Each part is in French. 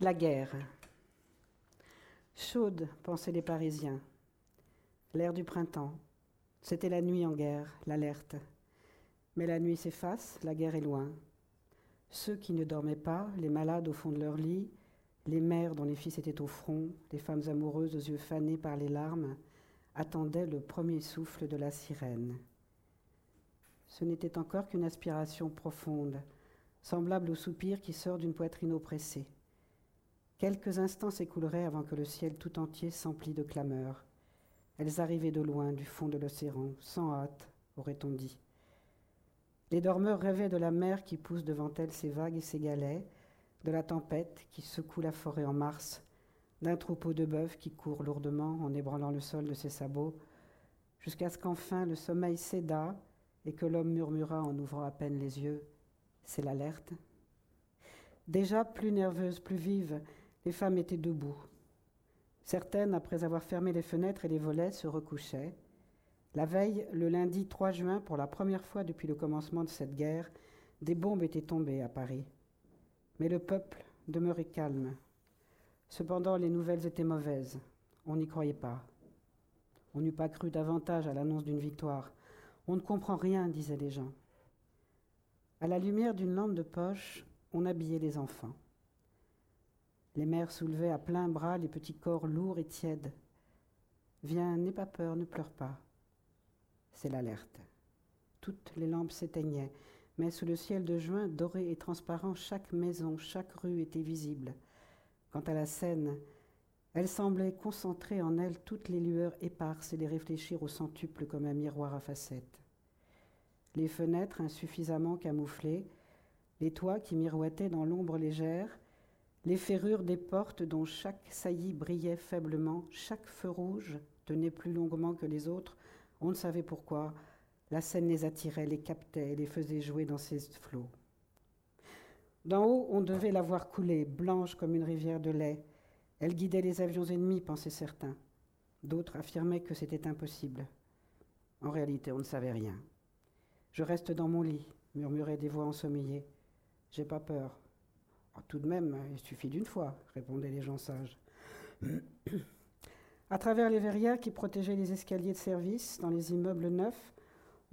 La guerre. Chaude, pensaient les Parisiens. L'air du printemps. C'était la nuit en guerre, l'alerte. Mais la nuit s'efface, la guerre est loin. Ceux qui ne dormaient pas, les malades au fond de leur lit, les mères dont les fils étaient au front, les femmes amoureuses aux yeux fanés par les larmes, attendaient le premier souffle de la sirène. Ce n'était encore qu'une aspiration profonde, semblable au soupir qui sort d'une poitrine oppressée. Quelques instants s'écouleraient avant que le ciel tout entier s'emplît de clameurs. Elles arrivaient de loin, du fond de l'océan, sans hâte, aurait-on dit. Les dormeurs rêvaient de la mer qui pousse devant elles ses vagues et ses galets, de la tempête qui secoue la forêt en mars, d'un troupeau de bœufs qui court lourdement en ébranlant le sol de ses sabots, jusqu'à ce qu'enfin le sommeil céda et que l'homme murmura en ouvrant à peine les yeux C'est l'alerte. Déjà plus nerveuses, plus vives, les femmes étaient debout. Certaines, après avoir fermé les fenêtres et les volets, se recouchaient. La veille, le lundi 3 juin, pour la première fois depuis le commencement de cette guerre, des bombes étaient tombées à Paris. Mais le peuple demeurait calme. Cependant, les nouvelles étaient mauvaises. On n'y croyait pas. On n'eût pas cru davantage à l'annonce d'une victoire. On ne comprend rien, disaient les gens. À la lumière d'une lampe de poche, on habillait les enfants. Les mères soulevaient à plein bras les petits corps lourds et tièdes. Viens, n'aie pas peur, ne pleure pas. C'est l'alerte. Toutes les lampes s'éteignaient, mais sous le ciel de juin, doré et transparent, chaque maison, chaque rue était visible. Quant à la scène, elle semblait concentrer en elle toutes les lueurs éparses et les réfléchir au centuple comme un miroir à facettes. Les fenêtres insuffisamment camouflées, les toits qui miroitaient dans l'ombre légère, les ferrures des portes dont chaque saillie brillait faiblement, chaque feu rouge tenait plus longuement que les autres, on ne savait pourquoi, la scène les attirait, les captait les faisait jouer dans ses flots. D'en haut, on devait la voir couler, blanche comme une rivière de lait. Elle guidait les avions ennemis, pensaient certains. D'autres affirmaient que c'était impossible. En réalité, on ne savait rien. Je reste dans mon lit, murmuraient des voix ensommeillées. J'ai pas peur. Oh, tout de même, il suffit d'une fois, répondaient les gens sages. à travers les verrières qui protégeaient les escaliers de service dans les immeubles neufs,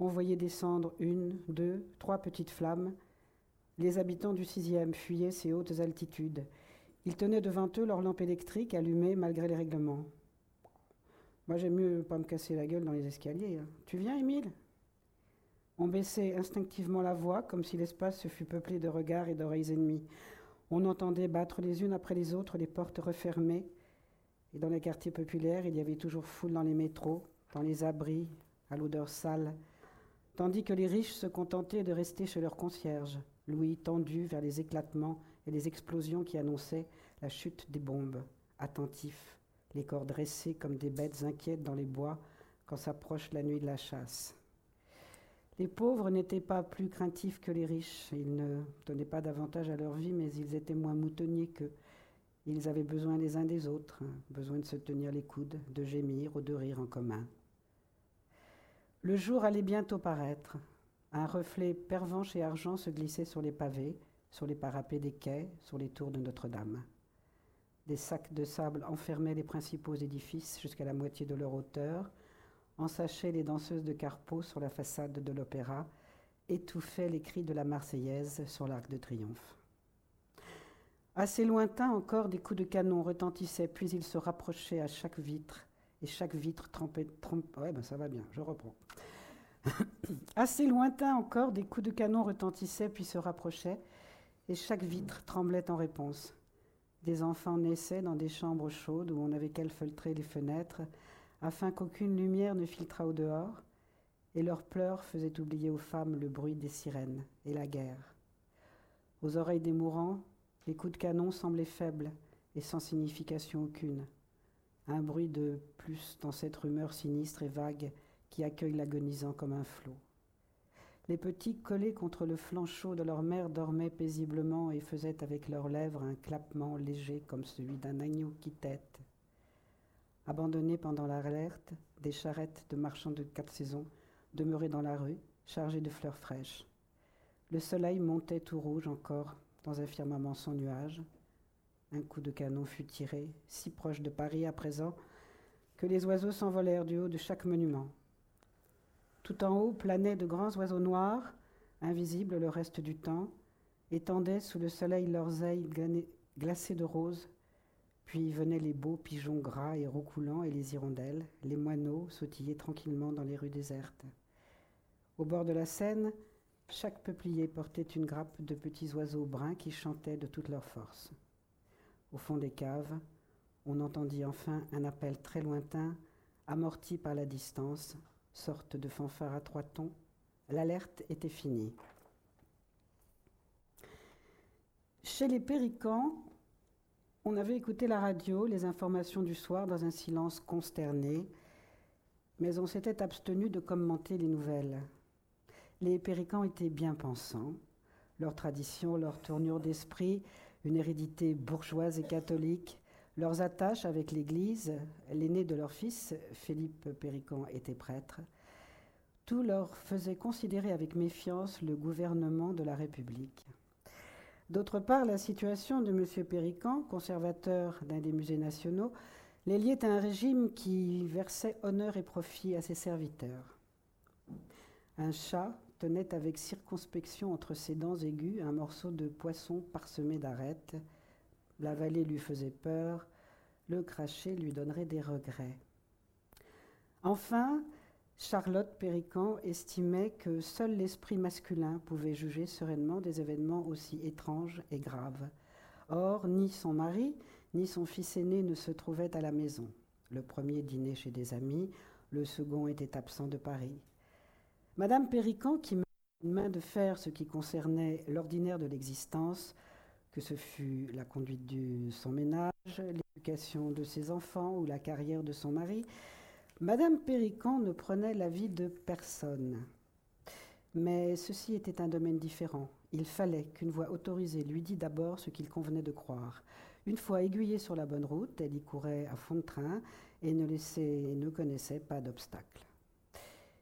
on voyait descendre une, deux, trois petites flammes. Les habitants du sixième fuyaient ces hautes altitudes. Ils tenaient devant eux leur lampe électrique allumée malgré les règlements. Moi, j'aime mieux pas me casser la gueule dans les escaliers. Hein. Tu viens, Émile? On baissait instinctivement la voix, comme si l'espace se fût peuplé de regards et d'oreilles ennemies. On entendait battre les unes après les autres les portes refermées. Et dans les quartiers populaires, il y avait toujours foule dans les métros, dans les abris, à l'odeur sale, tandis que les riches se contentaient de rester chez leurs concierges, l'ouïe tendue vers les éclatements et les explosions qui annonçaient la chute des bombes, attentifs, les corps dressés comme des bêtes inquiètes dans les bois quand s'approche la nuit de la chasse. Les pauvres n'étaient pas plus craintifs que les riches. Ils ne donnaient pas davantage à leur vie, mais ils étaient moins moutonniers qu'eux. Ils avaient besoin les uns des autres, besoin de se tenir les coudes, de gémir ou de rire en commun. Le jour allait bientôt paraître. Un reflet pervenche et argent se glissait sur les pavés, sur les parapets des quais, sur les tours de Notre-Dame. Des sacs de sable enfermaient les principaux édifices jusqu'à la moitié de leur hauteur, ensachaient les danseuses de Carpeau sur la façade de l'opéra, étouffaient les cris de la Marseillaise sur l'arc de triomphe. Assez lointain encore, des coups de canon retentissaient, puis ils se rapprochaient à chaque vitre, et chaque vitre trempait. ben ça bien, je reprends. Assez lointain encore, des coups de canon retentissaient puis se rapprochaient, et chaque vitre tremblait en réponse. Des enfants naissaient dans des chambres chaudes où on n'avait qu'à feuilletrer les fenêtres, afin qu'aucune lumière ne filtrât au dehors, et leurs pleurs faisaient oublier aux femmes le bruit des sirènes et la guerre. Aux oreilles des mourants, les coups de canon semblaient faibles et sans signification aucune un bruit de plus dans cette rumeur sinistre et vague qui accueille l'agonisant comme un flot. Les petits, collés contre le flanc chaud de leur mère, dormaient paisiblement et faisaient avec leurs lèvres un clappement léger comme celui d'un agneau qui tête. Abandonnés pendant l'alerte, des charrettes de marchands de quatre saisons demeuraient dans la rue, chargées de fleurs fraîches. Le soleil montait tout rouge encore dans un firmament sans nuages. Un coup de canon fut tiré, si proche de Paris à présent, que les oiseaux s'envolèrent du haut de chaque monument. Tout en haut planaient de grands oiseaux noirs, invisibles le reste du temps, étendaient sous le soleil leurs ailes glacées de rose, puis venaient les beaux pigeons gras et roucoulants et les hirondelles, les moineaux sautillaient tranquillement dans les rues désertes. Au bord de la Seine, chaque peuplier portait une grappe de petits oiseaux bruns qui chantaient de toute leur force. Au fond des caves, on entendit enfin un appel très lointain, amorti par la distance, sorte de fanfare à trois tons. L'alerte était finie. Chez les Péricans, on avait écouté la radio, les informations du soir dans un silence consterné, mais on s'était abstenu de commenter les nouvelles. Les Péricans étaient bien pensants. Leur tradition, leur tournure d'esprit, une hérédité bourgeoise et catholique, leurs attaches avec l'Église, l'aîné de leur fils, Philippe Pérican, était prêtre, tout leur faisait considérer avec méfiance le gouvernement de la République. D'autre part, la situation de M. Pérican, conservateur d'un des musées nationaux, les liait à un régime qui versait honneur et profit à ses serviteurs. Un chat, tenait avec circonspection entre ses dents aiguës un morceau de poisson parsemé d'arêtes. La vallée lui faisait peur, le cracher lui donnerait des regrets. Enfin, Charlotte Pérican estimait que seul l'esprit masculin pouvait juger sereinement des événements aussi étranges et graves. Or, ni son mari, ni son fils aîné ne se trouvaient à la maison. Le premier dînait chez des amis, le second était absent de Paris. Madame Pérican, qui une main de fer ce qui concernait l'ordinaire de l'existence, que ce fût la conduite de son ménage, l'éducation de ses enfants ou la carrière de son mari, Madame Pérican ne prenait l'avis de personne. Mais ceci était un domaine différent. Il fallait qu'une voix autorisée lui dît d'abord ce qu'il convenait de croire. Une fois aiguillée sur la bonne route, elle y courait à fond de train et ne, ne connaissait pas d'obstacles.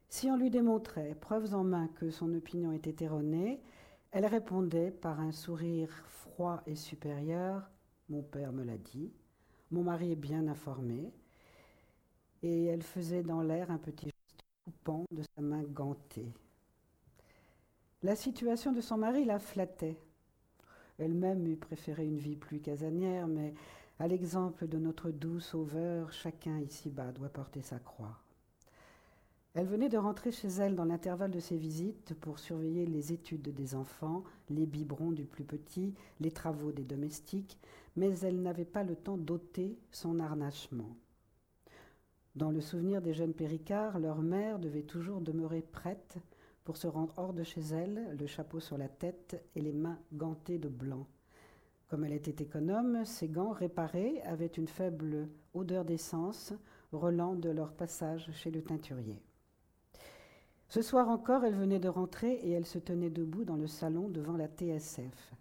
Si on lui démontrait, preuves en main, que son opinion était erronée, elle répondait par un sourire froid et supérieur Mon père me l'a dit, mon mari est bien informé. Et elle faisait dans l'air un petit geste coupant de sa main gantée. La situation de son mari la flattait. Elle-même eût préféré une vie plus casanière, mais à l'exemple de notre doux sauveur, chacun ici-bas doit porter sa croix. Elle venait de rentrer chez elle dans l'intervalle de ses visites pour surveiller les études des enfants, les biberons du plus petit, les travaux des domestiques, mais elle n'avait pas le temps d'ôter son harnachement. Dans le souvenir des jeunes Péricards, leur mère devait toujours demeurer prête pour se rendre hors de chez elle, le chapeau sur la tête et les mains gantées de blanc. Comme elle était économe, ces gants réparés avaient une faible odeur d'essence, relant de leur passage chez le teinturier. Ce soir encore, elle venait de rentrer et elle se tenait debout dans le salon devant la TSF.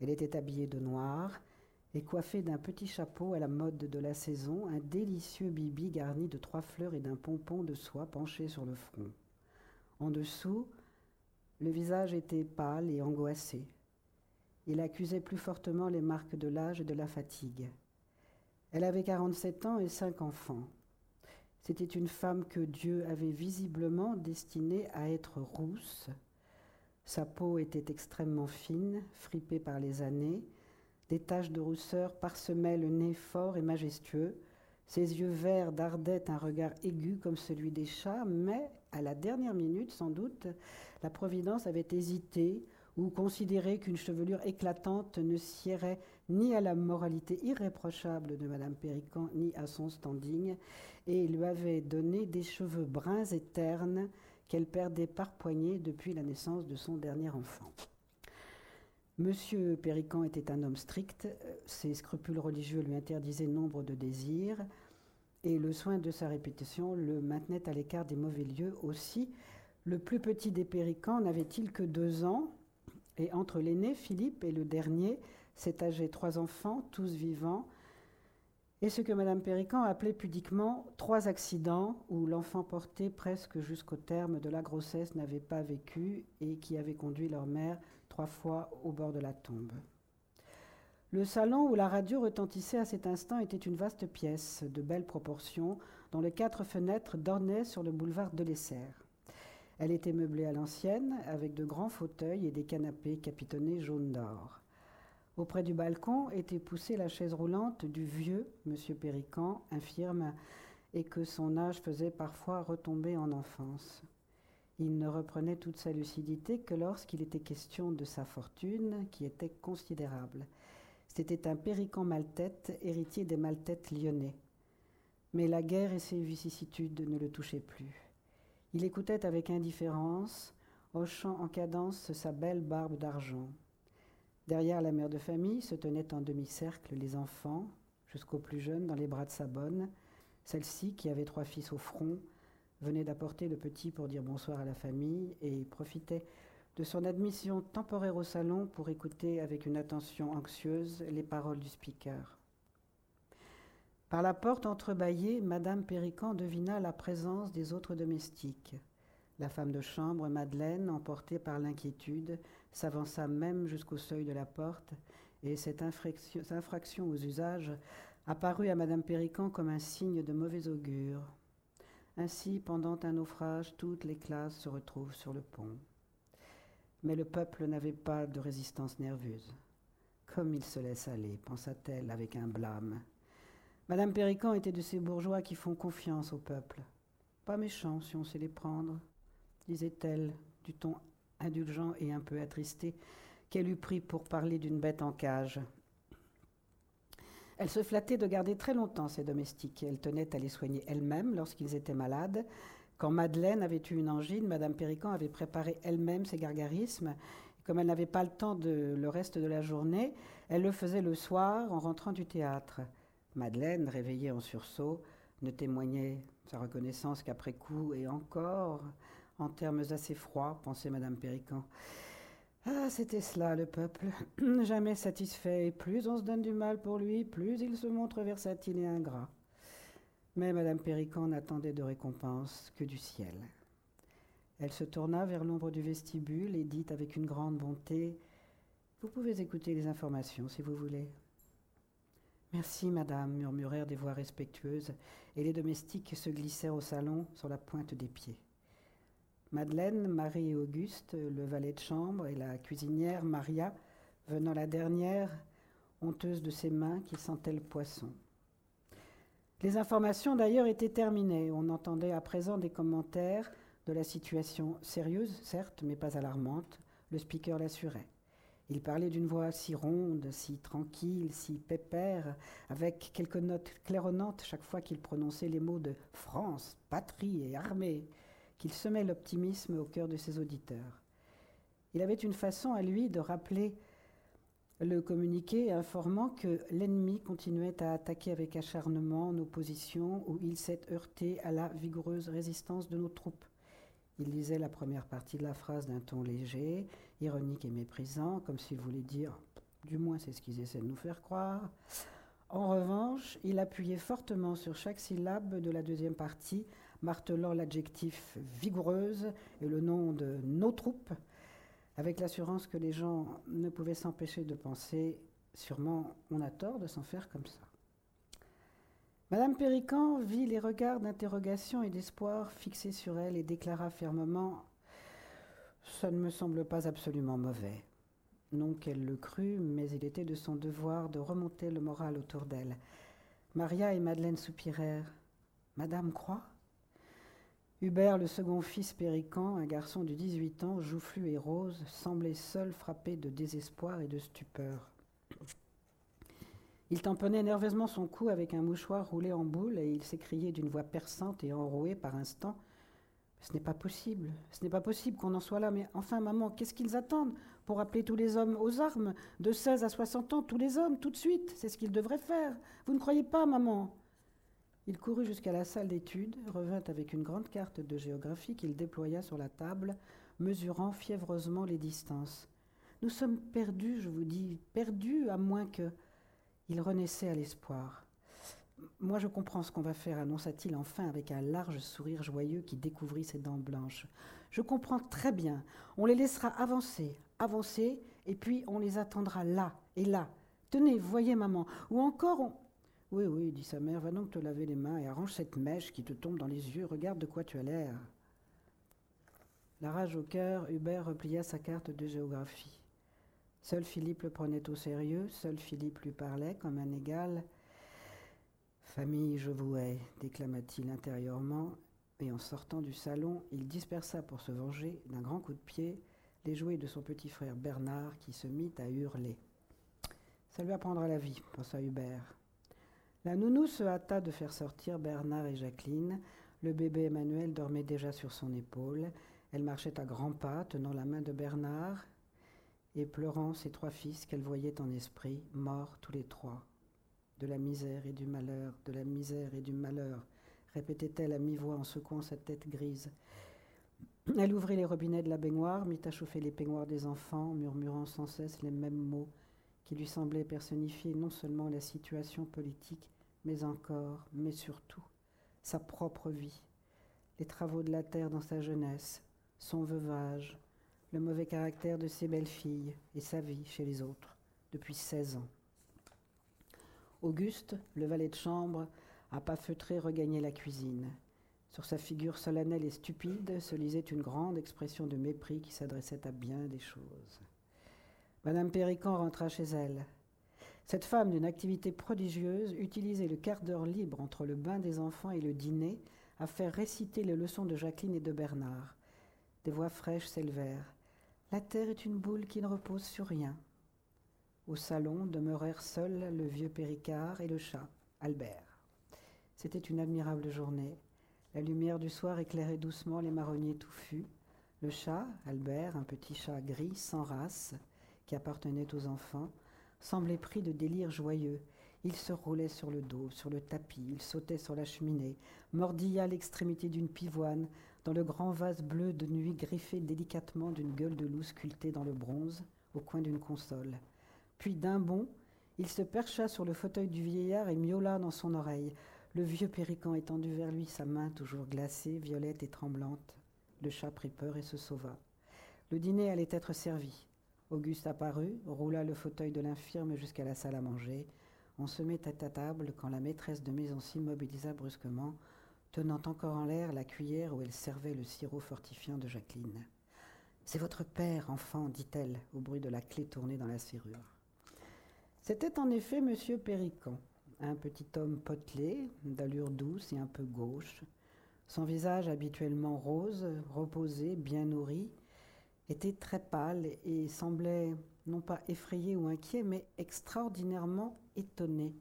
Elle était habillée de noir et coiffée d'un petit chapeau à la mode de la saison, un délicieux bibi garni de trois fleurs et d'un pompon de soie penché sur le front. En dessous, le visage était pâle et angoissé. Il accusait plus fortement les marques de l'âge et de la fatigue. Elle avait 47 ans et cinq enfants. C'était une femme que Dieu avait visiblement destinée à être rousse. Sa peau était extrêmement fine, fripée par les années. Des taches de rousseur parsemaient le nez fort et majestueux. Ses yeux verts dardaient un regard aigu comme celui des chats, mais à la dernière minute, sans doute, la Providence avait hésité ou considéré qu'une chevelure éclatante ne siérait ni à la moralité irréprochable de Madame Pérican, ni à son standing, et lui avait donné des cheveux bruns et ternes qu'elle perdait par poignée depuis la naissance de son dernier enfant. Monsieur Pérican était un homme strict, ses scrupules religieux lui interdisaient nombre de désirs, et le soin de sa réputation le maintenait à l'écart des mauvais lieux aussi. Le plus petit des Péricans n'avait-il que deux ans, et entre l'aîné, Philippe, et le dernier, s'étageaient trois enfants, tous vivants, et ce que Mme Pérican appelait pudiquement trois accidents où l'enfant porté presque jusqu'au terme de la grossesse n'avait pas vécu et qui avaient conduit leur mère trois fois au bord de la tombe. Le salon où la radio retentissait à cet instant était une vaste pièce de belles proportions, dont les quatre fenêtres dornaient sur le boulevard de l'Essert. Elle était meublée à l'ancienne, avec de grands fauteuils et des canapés capitonnés jaune d'or. Auprès du balcon était poussée la chaise roulante du vieux Monsieur Pérican, infirme, et que son âge faisait parfois retomber en enfance. Il ne reprenait toute sa lucidité que lorsqu'il était question de sa fortune, qui était considérable. C'était un Pérican maltête, héritier des maltêtes lyonnais. Mais la guerre et ses vicissitudes ne le touchaient plus. Il écoutait avec indifférence, hochant en cadence sa belle barbe d'argent. Derrière la mère de famille se tenaient en demi-cercle les enfants, jusqu'aux plus jeunes dans les bras de sa bonne. Celle-ci, qui avait trois fils au front, venait d'apporter le petit pour dire bonsoir à la famille et profitait de son admission temporaire au salon pour écouter avec une attention anxieuse les paroles du speaker. Par la porte entrebâillée, Madame Pérican devina la présence des autres domestiques. La femme de chambre, Madeleine, emportée par l'inquiétude, s'avança même jusqu'au seuil de la porte, et cette infraction, aux usages apparut à Madame Pérican comme un signe de mauvais augure. Ainsi, pendant un naufrage, toutes les classes se retrouvent sur le pont. Mais le peuple n'avait pas de résistance nerveuse. Comme il se laisse aller, pensa-t-elle avec un blâme. Madame Pérican était de ces bourgeois qui font confiance au peuple. Pas méchant si on sait les prendre, disait-elle, du ton indulgent et un peu attristé, qu'elle eût pris pour parler d'une bête en cage. Elle se flattait de garder très longtemps ses domestiques. Elle tenait à les soigner elle-même lorsqu'ils étaient malades. Quand Madeleine avait eu une angine, Madame Pérican avait préparé elle-même ses gargarismes. Comme elle n'avait pas le temps de le reste de la journée, elle le faisait le soir en rentrant du théâtre. Madeleine, réveillée en sursaut, ne témoignait sa reconnaissance qu'après coup et encore en termes assez froids, pensait Madame Pérican. Ah, c'était cela, le peuple, jamais satisfait, plus on se donne du mal pour lui, plus il se montre versatile et ingrat. Mais Madame Pérican n'attendait de récompense que du ciel. Elle se tourna vers l'ombre du vestibule et dit avec une grande bonté Vous pouvez écouter les informations si vous voulez. Merci, madame, murmurèrent des voix respectueuses, et les domestiques se glissèrent au salon sur la pointe des pieds. Madeleine, Marie et Auguste, le valet de chambre et la cuisinière Maria, venant la dernière, honteuse de ses mains qui sentait le poisson. Les informations d'ailleurs étaient terminées. On entendait à présent des commentaires de la situation sérieuse, certes, mais pas alarmante. Le speaker l'assurait. Il parlait d'une voix si ronde, si tranquille, si pépère, avec quelques notes claironnantes chaque fois qu'il prononçait les mots de France, patrie et armée qu'il semait l'optimisme au cœur de ses auditeurs. Il avait une façon à lui de rappeler le communiqué informant que l'ennemi continuait à attaquer avec acharnement nos positions où il s'est heurté à la vigoureuse résistance de nos troupes. Il lisait la première partie de la phrase d'un ton léger, ironique et méprisant, comme s'il voulait dire du moins c'est ce qu'ils essaient de nous faire croire. En revanche, il appuyait fortement sur chaque syllabe de la deuxième partie martelant l'adjectif vigoureuse et le nom de nos troupes, avec l'assurance que les gens ne pouvaient s'empêcher de penser sûrement on a tort de s'en faire comme ça. Madame Pérican vit les regards d'interrogation et d'espoir fixés sur elle et déclara fermement Ça ne me semble pas absolument mauvais. Non qu'elle le crût, mais il était de son devoir de remonter le moral autour d'elle. Maria et Madeleine soupirèrent. Madame croit Hubert, le second fils Pérican, un garçon de 18 ans, joufflu et rose, semblait seul frappé de désespoir et de stupeur. Il tamponnait nerveusement son cou avec un mouchoir roulé en boule et il s'écriait d'une voix perçante et enrouée par instant Ce n'est pas possible, ce n'est pas possible qu'on en soit là, mais enfin, maman, qu'est-ce qu'ils attendent pour appeler tous les hommes aux armes? De 16 à 60 ans, tous les hommes, tout de suite, c'est ce qu'ils devraient faire. Vous ne croyez pas, maman? Il courut jusqu'à la salle d'études, revint avec une grande carte de géographie qu'il déploya sur la table, mesurant fiévreusement les distances. Nous sommes perdus, je vous dis, perdus, à moins que. Il renaissait à l'espoir. Moi, je comprends ce qu'on va faire, annonça-t-il enfin avec un large sourire joyeux qui découvrit ses dents blanches. Je comprends très bien. On les laissera avancer, avancer, et puis on les attendra là et là, Tenez, voyez maman. Ou encore, Oui, oui, dit sa mère, va donc te laver les mains et arrange cette mèche qui te tombe dans les yeux. Regarde de quoi tu as l'air. La rage au cœur, Hubert replia sa carte de géographie. Seul Philippe le prenait au sérieux, seul Philippe lui parlait comme un égal. Famille, je vous hais, déclama-t-il intérieurement, et en sortant du salon, il dispersa pour se venger d'un grand coup de pied les jouets de son petit frère Bernard qui se mit à hurler. Ça lui apprendra la vie, pensa Hubert. La nounou se hâta de faire sortir Bernard et Jacqueline. Le bébé Emmanuel dormait déjà sur son épaule. Elle marchait à grands pas, tenant la main de Bernard et pleurant ses trois fils qu'elle voyait en esprit, morts tous les trois. De la misère et du malheur, de la misère et du malheur, répétait-elle à mi-voix en secouant sa tête grise. Elle ouvrit les robinets de la baignoire, mit à chauffer les peignoirs des enfants, murmurant sans cesse les mêmes mots qui lui semblaient personnifier non seulement la situation politique, mais encore, mais surtout, sa propre vie, les travaux de la terre dans sa jeunesse, son veuvage, le mauvais caractère de ses belles-filles et sa vie chez les autres depuis 16 ans. Auguste, le valet de chambre, à pas feutrés, regagnait la cuisine. Sur sa figure solennelle et stupide se lisait une grande expression de mépris qui s'adressait à bien des choses. Madame Pérican rentra chez elle. Cette femme d'une activité prodigieuse utilisait le quart d'heure libre entre le bain des enfants et le dîner à faire réciter les leçons de Jacqueline et de Bernard. Des voix fraîches s'élevèrent. La terre est une boule qui ne repose sur rien. Au salon demeurèrent seuls le vieux Péricard et le chat, Albert. C'était une admirable journée. La lumière du soir éclairait doucement les marronniers touffus. Le chat, Albert, un petit chat gris sans race, qui appartenait aux enfants, semblait pris de délire joyeux. Il se roulait sur le dos, sur le tapis, il sautait sur la cheminée, mordilla l'extrémité d'une pivoine, dans le grand vase bleu de nuit griffé délicatement d'une gueule de loup sculptée dans le bronze, au coin d'une console. Puis d'un bond, il se percha sur le fauteuil du vieillard et miaula dans son oreille, le vieux Pérican étendu vers lui, sa main toujours glacée, violette et tremblante. Le chat prit peur et se sauva. Le dîner allait être servi. Auguste apparut, roula le fauteuil de l'infirme jusqu'à la salle à manger. On se met à table quand la maîtresse de maison s'immobilisa brusquement, tenant encore en l'air la cuillère où elle servait le sirop fortifiant de Jacqueline. C'est votre père, enfant, dit-elle, au bruit de la clé tournée dans la serrure. C'était en effet Monsieur Pérican, un petit homme potelé, d'allure douce et un peu gauche. Son visage habituellement rose, reposé, bien nourri, était très pâle et semblait non pas effrayé ou inquiet, mais extraordinairement étonné.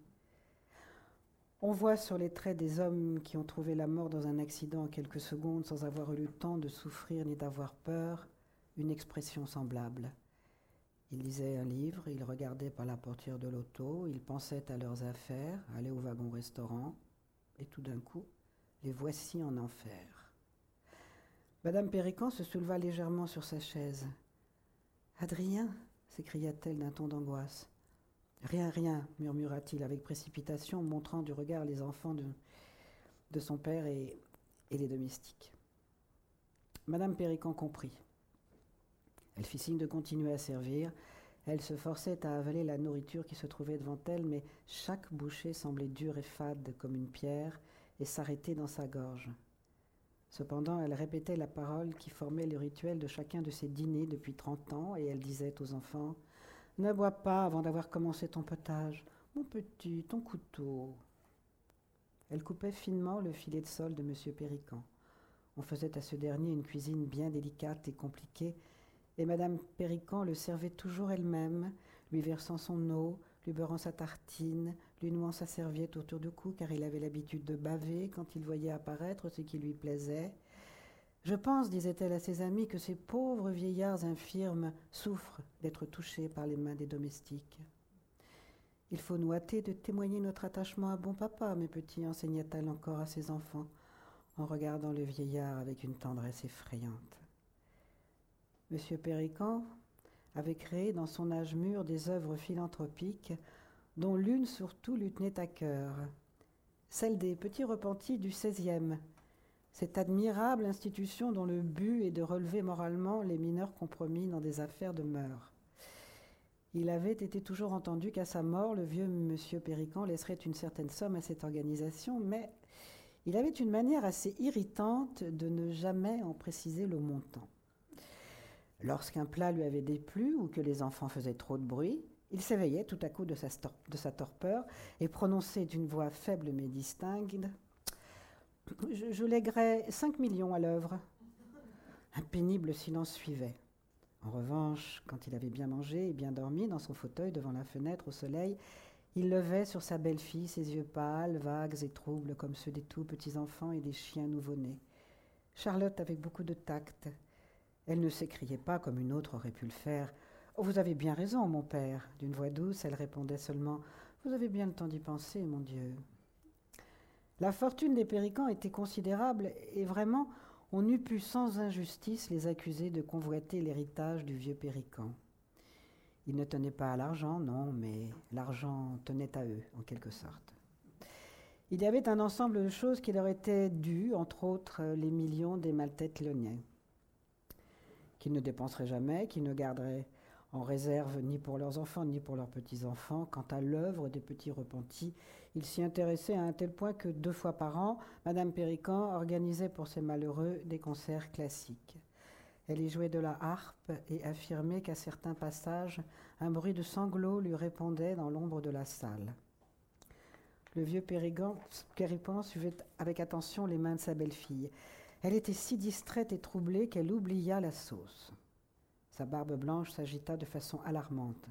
On voit sur les traits des hommes qui ont trouvé la mort dans un accident en quelques secondes sans avoir eu le temps de souffrir ni d'avoir peur, une expression semblable. Il lisait un livre, il regardait par la portière de l'auto, il pensait à leurs affaires, allait au wagon-restaurant, et tout d'un coup, les voici en enfer. Madame Pérican se souleva légèrement sur sa chaise. Adrien s'écria-t-elle d'un ton d'angoisse. Rien, rien, murmura-t-il avec précipitation, montrant du regard les enfants de, son père et, et les domestiques. Madame Pérican comprit. Elle fit signe de continuer à servir. Elle se forçait à avaler la nourriture qui se trouvait devant elle, mais chaque bouchée semblait dure et fade comme une pierre et s'arrêtait dans sa gorge. Cependant, elle répétait la parole qui formait le rituel de chacun de ses dîners depuis trente ans, et elle disait aux enfants Ne bois pas avant d'avoir commencé ton potage. Mon petit, ton couteau. Elle coupait finement le filet de sol de M. Pérican. On faisait à ce dernier une cuisine bien délicate et compliquée, et Madame Pérican le servait toujours elle-même, lui versant son eau, lui beurrant sa tartine, lui nouant sa serviette autour du cou, car il avait l'habitude de baver quand il voyait apparaître ce qui lui plaisait. Je pense, disait-elle à ses amis, que ces pauvres vieillards infirmes souffrent d'être touchés par les mains des domestiques. Il faut nous hâter de témoigner notre attachement à bon papa, mes petits, enseigna-t-elle encore à ses enfants, en regardant le vieillard avec une tendresse effrayante. M. Pérican avait créé dans son âge mûr des œuvres philanthropiques, dont l'une surtout lui tenait à cœur, celle des petits repentis du XVIe, cette admirable institution dont le but est de relever moralement les mineurs compromis dans des affaires de mœurs. Il avait été toujours entendu qu'à sa mort, le vieux monsieur Pérican laisserait une certaine somme à cette organisation, mais il avait une manière assez irritante de ne jamais en préciser le montant. Lorsqu'un plat lui avait déplu ou que les enfants faisaient trop de bruit, il s'éveillait tout à coup de sa, torpeur et prononçait d'une voix faible mais distincte Je, je lèguerai 5 millions à l'œuvre. Un pénible silence suivait. En revanche, quand il avait bien mangé et bien dormi dans son fauteuil devant la fenêtre au soleil, il levait sur sa belle-fille ses yeux pâles, vagues et troubles comme ceux des tout petits enfants et des chiens nouveau-nés. Charlotte avait beaucoup de tact. Elle ne s'écriait pas comme une autre aurait pu le faire. Vous avez bien raison, mon père. D'une voix douce, elle répondait seulement Vous avez bien le temps d'y penser, mon Dieu. La fortune des Péricans était considérable et vraiment, on eût pu sans injustice les accuser de convoiter l'héritage du vieux Pérican. Ils ne tenaient pas à l'argent, non, mais l'argent tenait à eux, en quelque sorte. Il y avait un ensemble de choses qui leur étaient dues, entre autres les millions des maltêtes lyonnais, qu'ils ne dépenseraient jamais, qu'ils ne garderaient en réserve ni pour leurs enfants ni pour leurs petits-enfants. Quant à l'œuvre des petits repentis, ils s'y intéressaient à un tel point que deux fois par an, Madame Pérican organisait pour ces malheureux des concerts classiques. Elle y jouait de la harpe et affirmait qu'à certains passages, un bruit de sanglots lui répondait dans l'ombre de la salle. Le vieux Périgan, Péripan suivait avec attention les mains de sa belle-fille. Elle était si distraite et troublée qu'elle oublia la sauce. Sa barbe blanche s'agita de façon alarmante.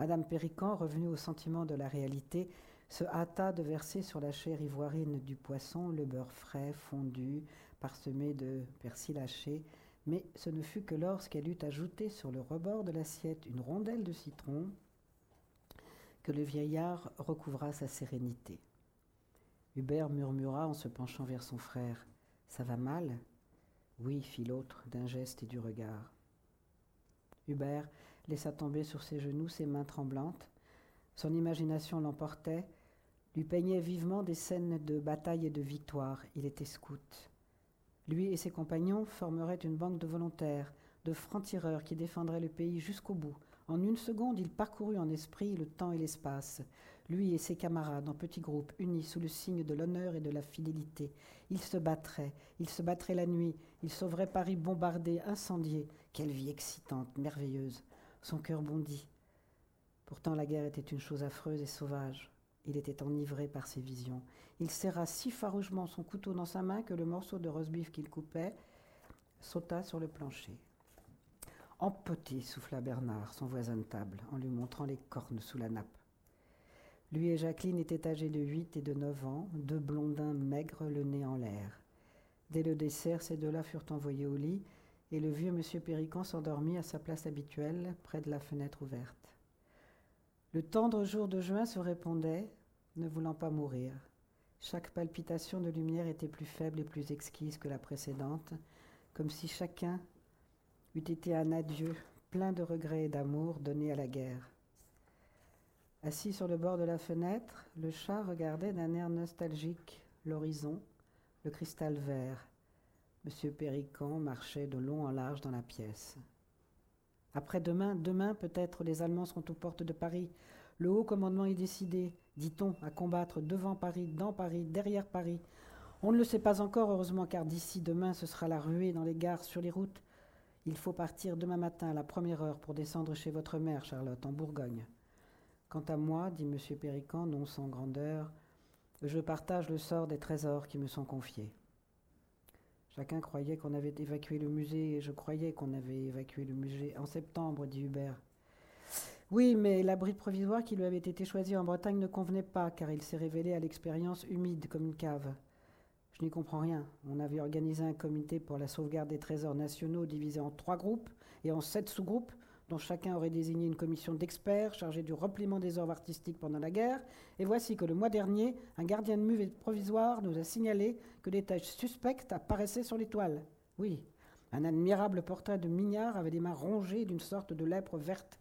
Madame Pérican, revenue au sentiment de la réalité, se hâta de verser sur la chair ivoirine du poisson le beurre frais, fondu, parsemé de persil haché, mais ce ne fut que lorsqu'elle eut ajouté sur le rebord de l'assiette une rondelle de citron que le vieillard recouvra sa sérénité. Hubert murmura en se penchant vers son frère. Ça va mal? Oui, fit l'autre d'un geste et du regard. Hubert laissa tomber sur ses genoux ses mains tremblantes. Son imagination l'emportait, lui peignait vivement des scènes de bataille et de victoire. Il était scout. Lui et ses compagnons formeraient une banque de volontaires, de francs-tireurs qui défendraient le pays jusqu'au bout. En une seconde, il parcourut en esprit le temps et l'espace. Lui et ses camarades, en petits groupes, unis sous le signe de l'honneur et de la fidélité. Ils se battraient, ils se battraient la nuit, ils sauveraient Paris bombardé, incendié. Quelle vie excitante, merveilleuse. Son cœur bondit. Pourtant, la guerre était une chose affreuse et sauvage. Il était enivré par ses visions. Il serra si farouchement son couteau dans sa main que le morceau de roast-beef qu'il coupait sauta sur le plancher. Empoté, souffla Bernard, son voisin de table, en lui montrant les cornes sous la nappe. Lui et Jacqueline étaient âgés de huit et de neuf ans, deux blondins maigres, le nez en l'air. Dès le dessert, ces deux-là furent envoyés au lit, et le vieux monsieur Pérican s'endormit à sa place habituelle, près de la fenêtre ouverte. Le tendre jour de juin se répondait, ne voulant pas mourir. Chaque palpitation de lumière était plus faible et plus exquise que la précédente, comme si chacun eût été un adieu plein de regrets et d'amour donné à la guerre. Assis sur le bord de la fenêtre, le chat regardait d'un air nostalgique l'horizon, le cristal vert. Monsieur Pérican marchait de long en large dans la pièce. Après-demain, demain peut-être, les Allemands seront aux portes de Paris. Le haut commandement est décidé, dit-on, à combattre devant Paris, dans Paris, derrière Paris. On ne le sait pas encore, heureusement, car d'ici demain, ce sera la ruée dans les gares, sur les routes. Il faut partir demain matin à la première heure pour descendre chez votre mère, Charlotte, en Bourgogne. Quant à moi, dit M. Pérican, non sans grandeur, je partage le sort des trésors qui me sont confiés. Chacun croyait qu'on avait évacué le musée, et je croyais qu'on avait évacué le musée en septembre, dit Hubert. Oui, mais l'abri provisoire qui lui avait été choisi en Bretagne ne convenait pas, car il s'est révélé à l'expérience humide comme une cave. Je n'y comprends rien. On avait organisé un comité pour la sauvegarde des trésors nationaux divisé en trois groupes et en sept sous-groupes dont chacun aurait désigné une commission d'experts chargée du repliement des œuvres artistiques pendant la guerre, et voici que le mois dernier, un gardien de musée provisoire nous a signalé que des taches suspectes apparaissaient sur les toiles. Oui, un admirable portrait de Mignard avait des mains rongées d'une sorte de lèpre verte.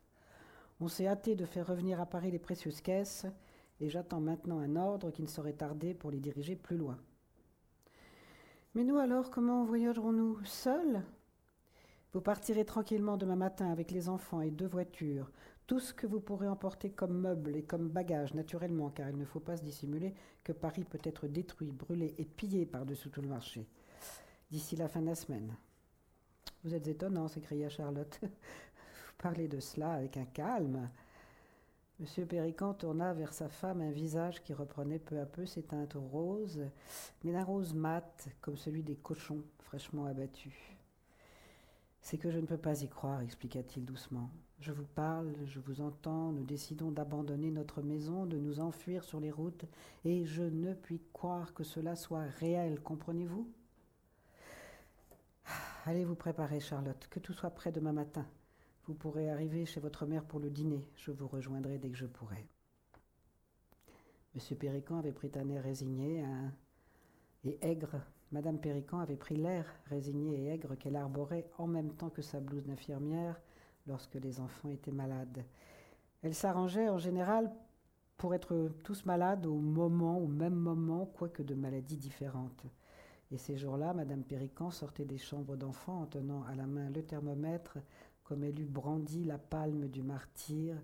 On s'est hâté de faire revenir à Paris les précieuses caisses, et j'attends maintenant un ordre qui ne saurait tarder pour les diriger plus loin. Mais nous alors, comment voyagerons-nous Seuls? Vous partirez tranquillement demain matin avec les enfants et deux voitures. Tout ce que vous pourrez emporter comme meuble et comme bagage, naturellement, car il ne faut pas se dissimuler que Paris peut être détruit, brûlé et pillé par-dessus tout le marché d'ici la fin de la semaine. Vous êtes étonnant, s'écria Charlotte. vous parlez de cela avec un calme. Monsieur Pérican tourna vers sa femme un visage qui reprenait peu à peu ses teintes roses, mais d'un rose mat, comme celui des cochons fraîchement abattus. C'est que je ne peux pas y croire, expliqua-t-il doucement. Je vous parle, je vous entends, nous décidons d'abandonner notre maison, de nous enfuir sur les routes, et je ne puis croire que cela soit réel, comprenez-vous? Allez vous préparer, Charlotte, que tout soit prêt demain matin. Vous pourrez arriver chez votre mère pour le dîner. Je vous rejoindrai dès que je pourrai. Monsieur Pérican avait pris un air résigné et aigre. Madame Pérican avait pris l'air résigné et aigre qu'elle arborait en même temps que sa blouse d'infirmière lorsque les enfants étaient malades. Elle s'arrangeait en général pour être tous malades au moment, au même moment, quoique de maladies différentes. Et ces jours-là, Madame Pérican sortait des chambres d'enfants en tenant à la main le thermomètre comme elle eût brandi la palme du martyr,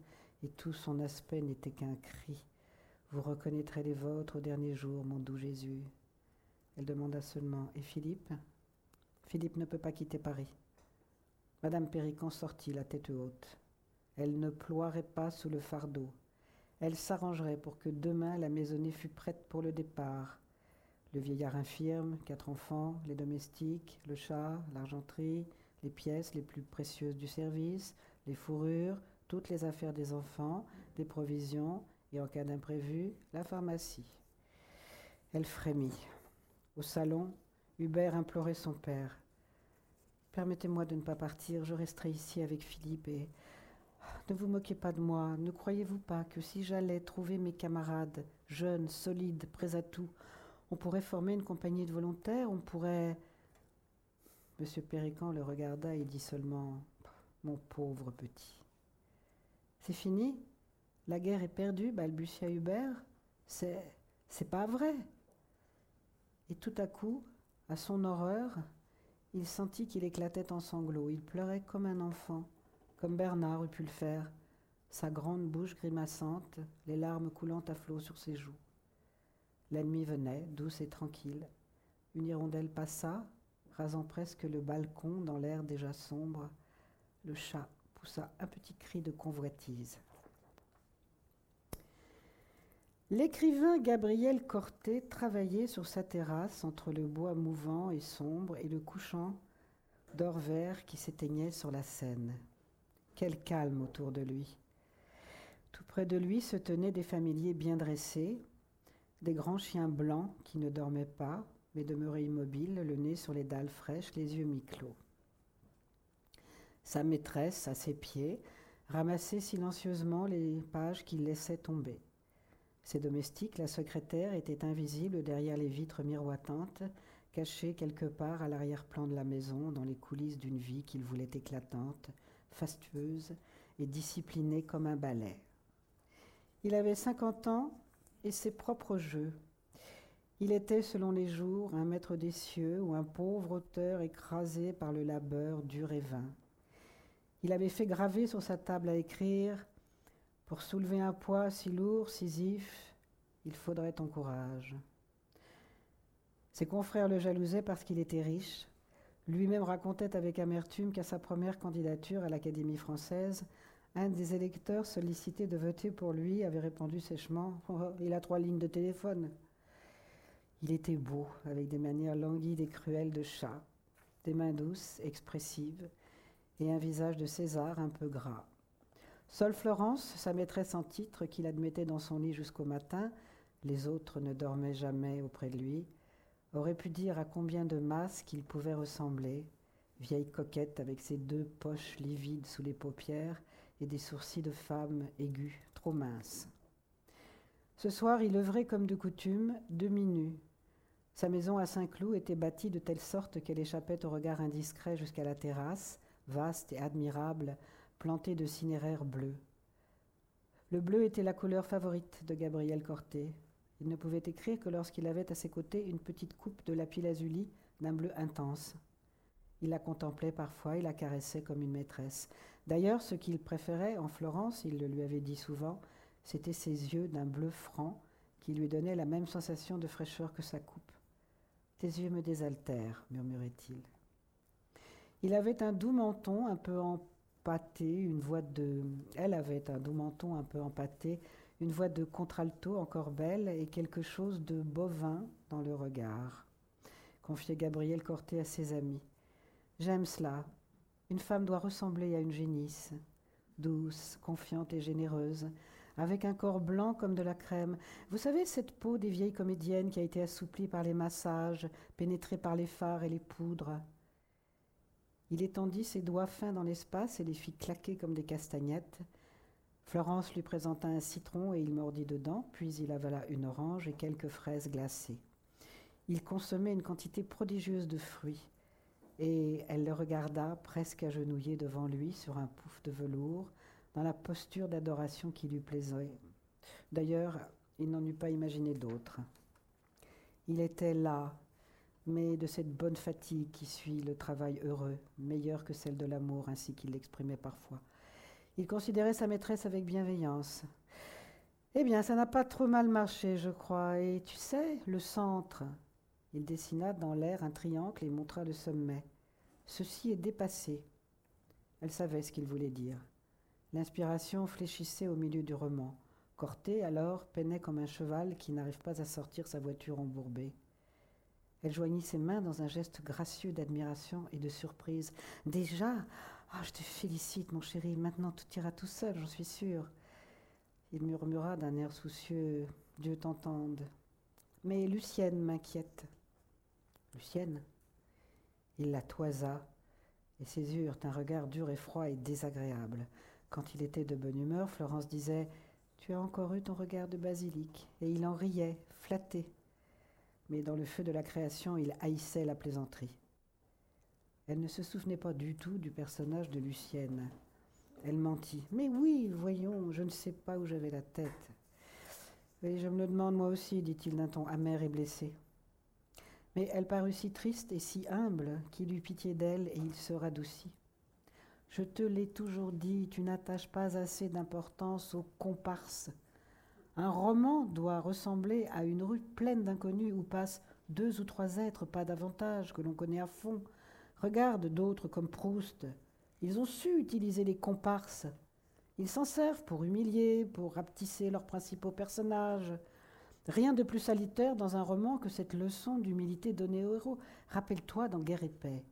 et tout son aspect n'était qu'un cri. Vous reconnaîtrez les vôtres au dernier jour, mon doux Jésus. Elle demanda seulement Et Philippe? Philippe ne peut pas quitter Paris. Madame Pérican sortit la tête haute. Elle ne ploierait pas sous le fardeau. Elle s'arrangerait pour que demain la maisonnée fût prête pour le départ. Le vieillard infirme, quatre enfants, les domestiques, le chat, l'argenterie, les pièces les plus précieuses du service, les fourrures, toutes les affaires des enfants, des provisions et en cas d'imprévu, la pharmacie. Elle frémit. Au salon, Hubert implorait son père. Permettez-moi de ne pas partir, je resterai ici avec Philippe et ne vous moquez pas de moi. Ne croyez-vous pas que si j'allais trouver mes camarades, jeunes, solides, prêts à tout, on pourrait former une compagnie de volontaires, on pourrait Monsieur Pérican le regarda et dit seulement Mon pauvre petit. C'est fini? La guerre est perdue balbutia Hubert. C'est. C'est pas vrai Et tout à coup, à son horreur, il sentit qu'il éclatait en sanglots. Il pleurait comme un enfant, comme Bernard eût pu le faire, sa grande bouche grimaçante, les larmes coulant à flots sur ses joues. La nuit venait, douce et tranquille. Une hirondelle passa, rasant presque le balcon dans l'air déjà sombre, le chat poussa un petit cri de convoitise. L'écrivain Gabriel Corté travaillait sur sa terrasse entre le bois mouvant et sombre et le couchant d'or vert qui s'éteignait sur la Seine. Quel calme autour de lui. Tout près de lui se tenaient des familiers bien dressés, des grands chiens blancs qui ne dormaient pas, mais demeurait immobile, le nez sur les dalles fraîches, les yeux mi-clos. Sa maîtresse, à ses pieds, ramassait silencieusement les pages qu'il laissait tomber. Ses domestiques, la secrétaire, étaient invisibles derrière les vitres miroitantes, cachés quelque part à l'arrière-plan de la maison, dans les coulisses d'une vie qu'il voulait éclatante, fastueuse et disciplinée comme un ballet. Il avait cinquante ans et ses propres jeux, il était, selon les jours, un maître des cieux ou un pauvre auteur écrasé par le labeur dur et vain. Il avait fait graver sur sa table à écrire Pour soulever un poids si lourd, Sisyphe, il faudrait ton courage. Ses confrères le jalousaient parce qu'il était riche. Lui-même racontait avec amertume qu'à sa première candidature à l'Académie française, un des électeurs sollicités de voter pour lui avait répondu sèchement oh, Il a trois lignes de téléphone. Il était beau, avec des manières languides et cruelles de chat, des mains douces, expressives, et un visage de César un peu gras. Seule Florence, sa maîtresse en titre, qu'il admettait dans son lit jusqu'au matin, les autres ne dormaient jamais auprès de lui, aurait pu dire à combien de masques il pouvait ressembler, vieille coquette avec ses deux poches livides sous les paupières et des sourcils de femme aigus, trop minces. Ce soir, il œuvrait comme de coutume, demi-nu, sa maison à Saint-Cloud était bâtie de telle sorte qu'elle échappait au regard indiscret jusqu'à la terrasse, vaste et admirable, plantée de cinéraires bleus. Le bleu était la couleur favorite de Gabriel Corté. Il ne pouvait écrire que lorsqu'il avait à ses côtés une petite coupe de lapis lazuli d'un bleu intense. Il la contemplait parfois, il la caressait comme une maîtresse. D'ailleurs, ce qu'il préférait en Florence, il le lui avait dit souvent, c'était ses yeux d'un bleu franc qui lui donnaient la même sensation de fraîcheur que sa coupe. Tes yeux me désaltèrent, murmurait-il. Il avait un doux menton un peu empâté, une voix de. Elle avait un doux menton un peu empâté, une voix de contralto encore belle et quelque chose de bovin dans le regard. Confiait Gabriel Corté à ses amis. J'aime cela. Une femme doit ressembler à une génisse, douce, confiante et généreuse, avec un corps blanc comme de la crème. Vous savez, cette peau des vieilles comédiennes qui a été assouplie par les massages, pénétrée par les phares et les poudres. Il étendit ses doigts fins dans l'espace et les fit claquer comme des castagnettes. Florence lui présenta un citron et il mordit dedans, puis il avala une orange et quelques fraises glacées. Il consommait une quantité prodigieuse de fruits, et elle le regarda presque agenouillé devant lui sur un pouf de velours, dans la posture d'adoration qui lui plaisait. D'ailleurs, il n'en eût pas imaginé d'autre. Il était là, mais de cette bonne fatigue qui suit le travail heureux, meilleure que celle de l'amour, ainsi qu'il l'exprimait parfois. Il considérait sa maîtresse avec bienveillance. Eh bien, ça n'a pas trop mal marché, je crois. Et tu sais, le centre. Il dessina dans l'air un triangle et montra le sommet. Ceci est dépassé. Elle savait ce qu'il voulait dire. L'inspiration fléchissait au milieu du roman. Corté, alors, peinait comme un cheval qui n'arrive pas à sortir sa voiture embourbée. Elle joignit ses mains dans un geste gracieux d'admiration et de surprise. Déjà? Ah, je te félicite, mon chéri. Maintenant, tout ira tout seul, j'en suis sûre. Il murmura d'un air soucieux Dieu t'entende. Mais Lucienne m'inquiète. Lucienne? Il la toisa, et ses yeux eurent un regard dur et froid et désagréable. Quand il était de bonne humeur, Florence disait Tu as encore eu ton regard de basilic. Et il en riait, flatté. Mais dans le feu de la création, il haïssait la plaisanterie. Elle ne se souvenait pas du tout du personnage de Lucienne. Elle mentit. Mais oui, voyons, je ne sais pas où j'avais la tête. Je me le demande moi aussi, dit-il d'un ton amer et blessé. Mais elle parut si triste et si humble qu'il eut pitié d'elle et il se radoucit. Je te l'ai toujours dit, tu n'attaches pas assez d'importance aux comparses. Un roman doit ressembler à une rue pleine d'inconnus où passent deux ou trois êtres, pas davantage, que l'on connaît à fond. Regarde d'autres comme Proust. Ils ont su utiliser les comparses. Ils s'en servent pour humilier, pour rapetisser leurs principaux personnages. Rien de plus salutaire dans un roman que cette leçon d'humilité donnée aux héros. Rappelle-toi dans Guerre et paix.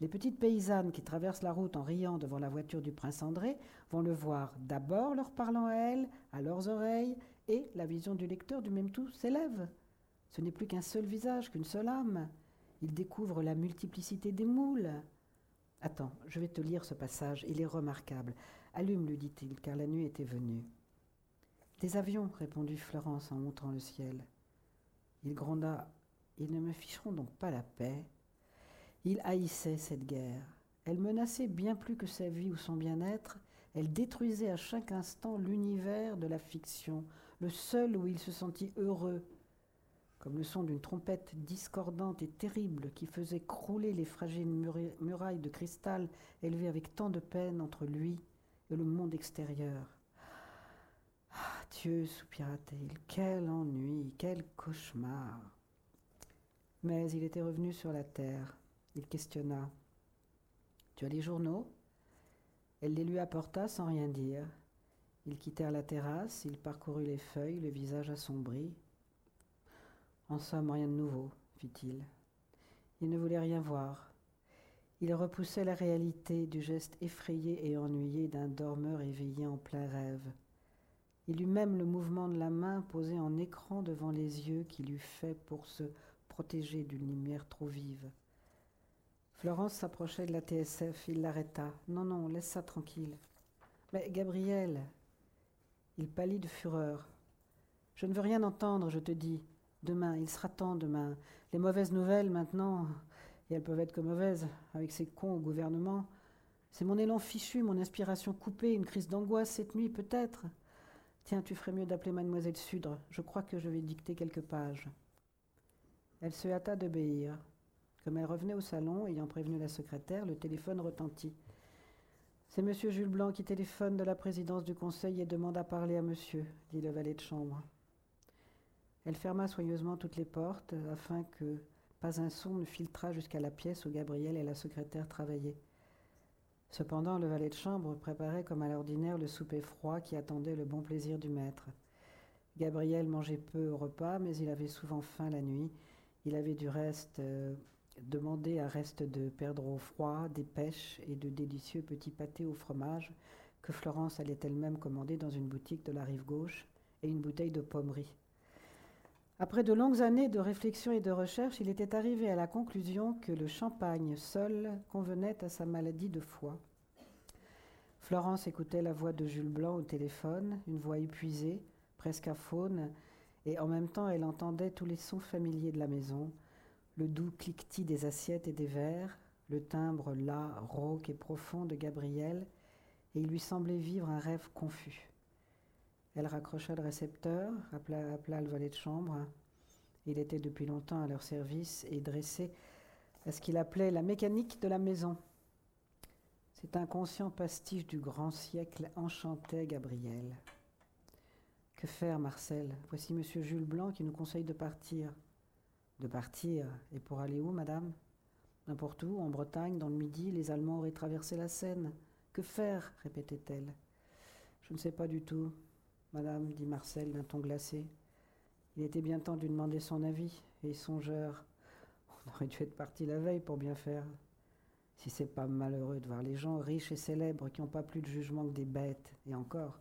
Les petites paysannes qui traversent la route en riant devant la voiture du prince André vont le voir d'abord leur parlant à elles, à leurs oreilles, et la vision du lecteur du même tout s'élève. Ce n'est plus qu'un seul visage, qu'une seule âme. Il découvre la multiplicité des moules. Attends, je vais te lire ce passage, il est remarquable. Allume, lui dit-il, car la nuit était venue. Des avions, répondit Florence en montrant le ciel. Il gronda. Ils ne me ficheront donc pas la paix. Il haïssait cette guerre. Elle menaçait bien plus que sa vie ou son bien-être. Elle détruisait à chaque instant l'univers de la fiction, le seul où il se sentit heureux, comme le son d'une trompette discordante et terrible qui faisait crouler les fragiles murailles de cristal élevées avec tant de peine entre lui et le monde extérieur. Ah Dieu, soupira-t-il, quel ennui, quel cauchemar. Mais il était revenu sur la terre. Il questionna. Tu as les journaux? Elle les lui apporta sans rien dire. Ils quittèrent la terrasse, il parcourut les feuilles, le visage assombri. En somme, rien de nouveau, fit-il. Il ne voulait rien voir. Il repoussait la réalité du geste effrayé et ennuyé d'un dormeur éveillé en plein rêve. Il eut même le mouvement de la main posé en écran devant les yeux qu'il eût fait pour se protéger d'une lumière trop vive. Florence s'approchait de la TSF. Il l'arrêta. Non, non, laisse ça tranquille. Mais Gabriel, il pâlit de fureur. Je ne veux rien entendre, je te dis. Demain, il sera temps demain. Les mauvaises nouvelles maintenant, et elles peuvent être que mauvaises, avec ces cons au gouvernement. C'est mon élan fichu, mon inspiration coupée, une crise d'angoisse cette nuit peut-être. Tiens, tu ferais mieux d'appeler mademoiselle Sudre. Je crois que je vais dicter quelques pages. Elle se hâta d'obéir. Comme elle revenait au salon, ayant prévenu la secrétaire, le téléphone retentit. C'est monsieur Jules Blanc qui téléphone de la présidence du conseil et demande à parler à monsieur, dit le valet de chambre. Elle ferma soigneusement toutes les portes afin que pas un son ne filtrât jusqu'à la pièce où Gabriel et la secrétaire travaillaient. Cependant, le valet de chambre préparait comme à l'ordinaire le souper froid qui attendait le bon plaisir du maître. Gabriel mangeait peu au repas, mais il avait souvent faim la nuit. Il avait du reste euh, demandé à reste de perdre au froid, des pêches et de délicieux petits pâtés au fromage que Florence allait elle-même commander dans une boutique de la rive gauche et une bouteille de pommerie. Après de longues années de réflexion et de recherche, il était arrivé à la conclusion que le champagne seul convenait à sa maladie de foie. Florence écoutait la voix de Jules Blanc au téléphone, une voix épuisée, presque aphone, et en même temps elle entendait tous les sons familiers de la maison, le doux cliquetis des assiettes et des verres, le timbre là, rauque et profond de Gabriel, et il lui semblait vivre un rêve confus. Elle raccrocha le récepteur, appela, le valet de chambre. Il était depuis longtemps à leur service et dressé à ce qu'il appelait la mécanique de la maison. Cet inconscient pastiche du grand siècle enchantait Gabriel. Que faire, Marcel? Voici monsieur Jules Blanc qui nous conseille de partir. De partir Et pour aller où, madame? N'importe où, en Bretagne, dans le Midi, les Allemands auraient traversé la Seine. Que faire? répétait-elle. Je ne sais pas du tout. Madame, dit Marcel d'un ton glacé. Il était bien temps de lui demander son avis, et songeur. On aurait dû être parti la veille pour bien faire. Si c'est pas malheureux de voir les gens riches et célèbres qui n'ont pas plus de jugement que des bêtes, et encore,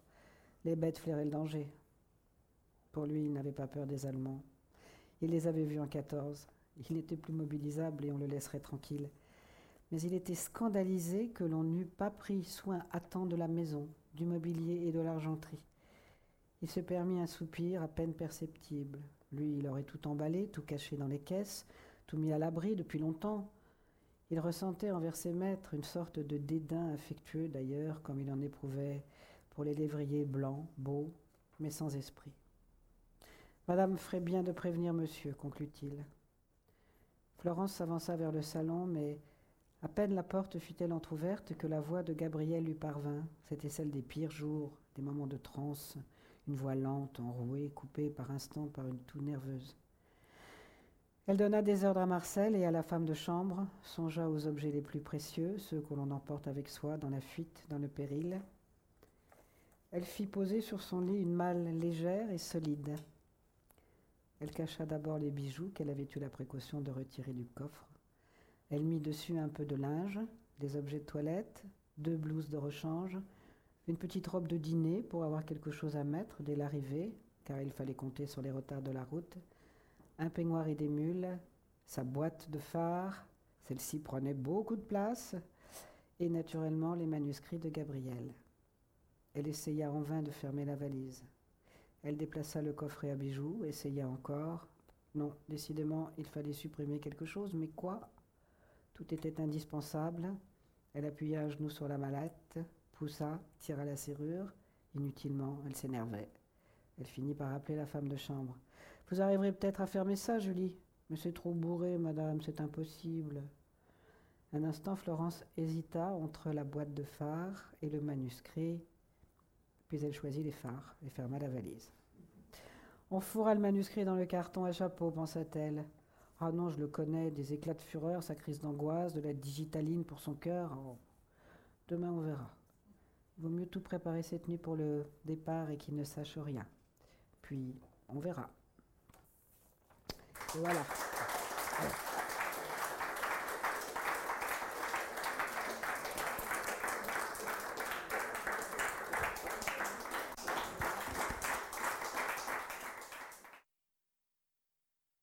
les bêtes flairaient le danger. Pour lui, il n'avait pas peur des Allemands. Il les avait vus en 14. Il n'était plus mobilisable et on le laisserait tranquille. Mais il était scandalisé que l'on n'eût pas pris soin à temps de la maison, du mobilier et de l'argenterie. Il se permit un soupir à peine perceptible. Lui, il aurait tout emballé, tout caché dans les caisses, tout mis à l'abri depuis longtemps. Il ressentait envers ses maîtres une sorte de dédain affectueux d'ailleurs, comme il en éprouvait pour les lévriers blancs, beaux, mais sans esprit. Madame ferait bien de prévenir monsieur, conclut-il. Florence s'avança vers le salon, mais à peine la porte fut-elle entr'ouverte que la voix de Gabriel lui parvint. C'était celle des pires jours, des moments de transe, une voix lente, enrouée, coupée par instants par une toux nerveuse. Elle donna des ordres à Marcel et à la femme de chambre, songea aux objets les plus précieux, ceux que l'on emporte avec soi dans la fuite, dans le péril. Elle fit poser sur son lit une malle légère et solide. Elle cacha d'abord les bijoux qu'elle avait eu la précaution de retirer du coffre. Elle mit dessus un peu de linge, des objets de toilette, deux blouses de rechange, une petite robe de dîner pour avoir quelque chose à mettre dès l'arrivée, car il fallait compter sur les retards de la route, un peignoir et des mules, sa boîte de phare, celle-ci prenait beaucoup de place, et naturellement les manuscrits de Gabriel. Elle essaya en vain de fermer la valise. Elle déplaça le coffret à bijoux, essaya encore. Non, décidément, il fallait supprimer quelque chose, mais quoi? Tout était indispensable. Elle appuya un genou sur la mallette, poussa, tira la serrure. Inutilement, elle s'énervait. Elle finit par appeler la femme de chambre. Vous arriverez peut-être à fermer ça, Julie. Mais c'est trop bourré, madame, c'est impossible. Un instant, Florence hésita entre la boîte de phare et le manuscrit, puis elle choisit les phares et ferma la valise. On fourra le manuscrit dans le carton à chapeau, pensa-t-elle. Ah non, je le connais, des éclats de fureur, sa crise d'angoisse, de la digitaline pour son cœur. Oh. Demain, on verra. Vaut mieux tout préparer cette nuit pour le départ et qu'il ne sache rien. Puis, on verra. Voilà.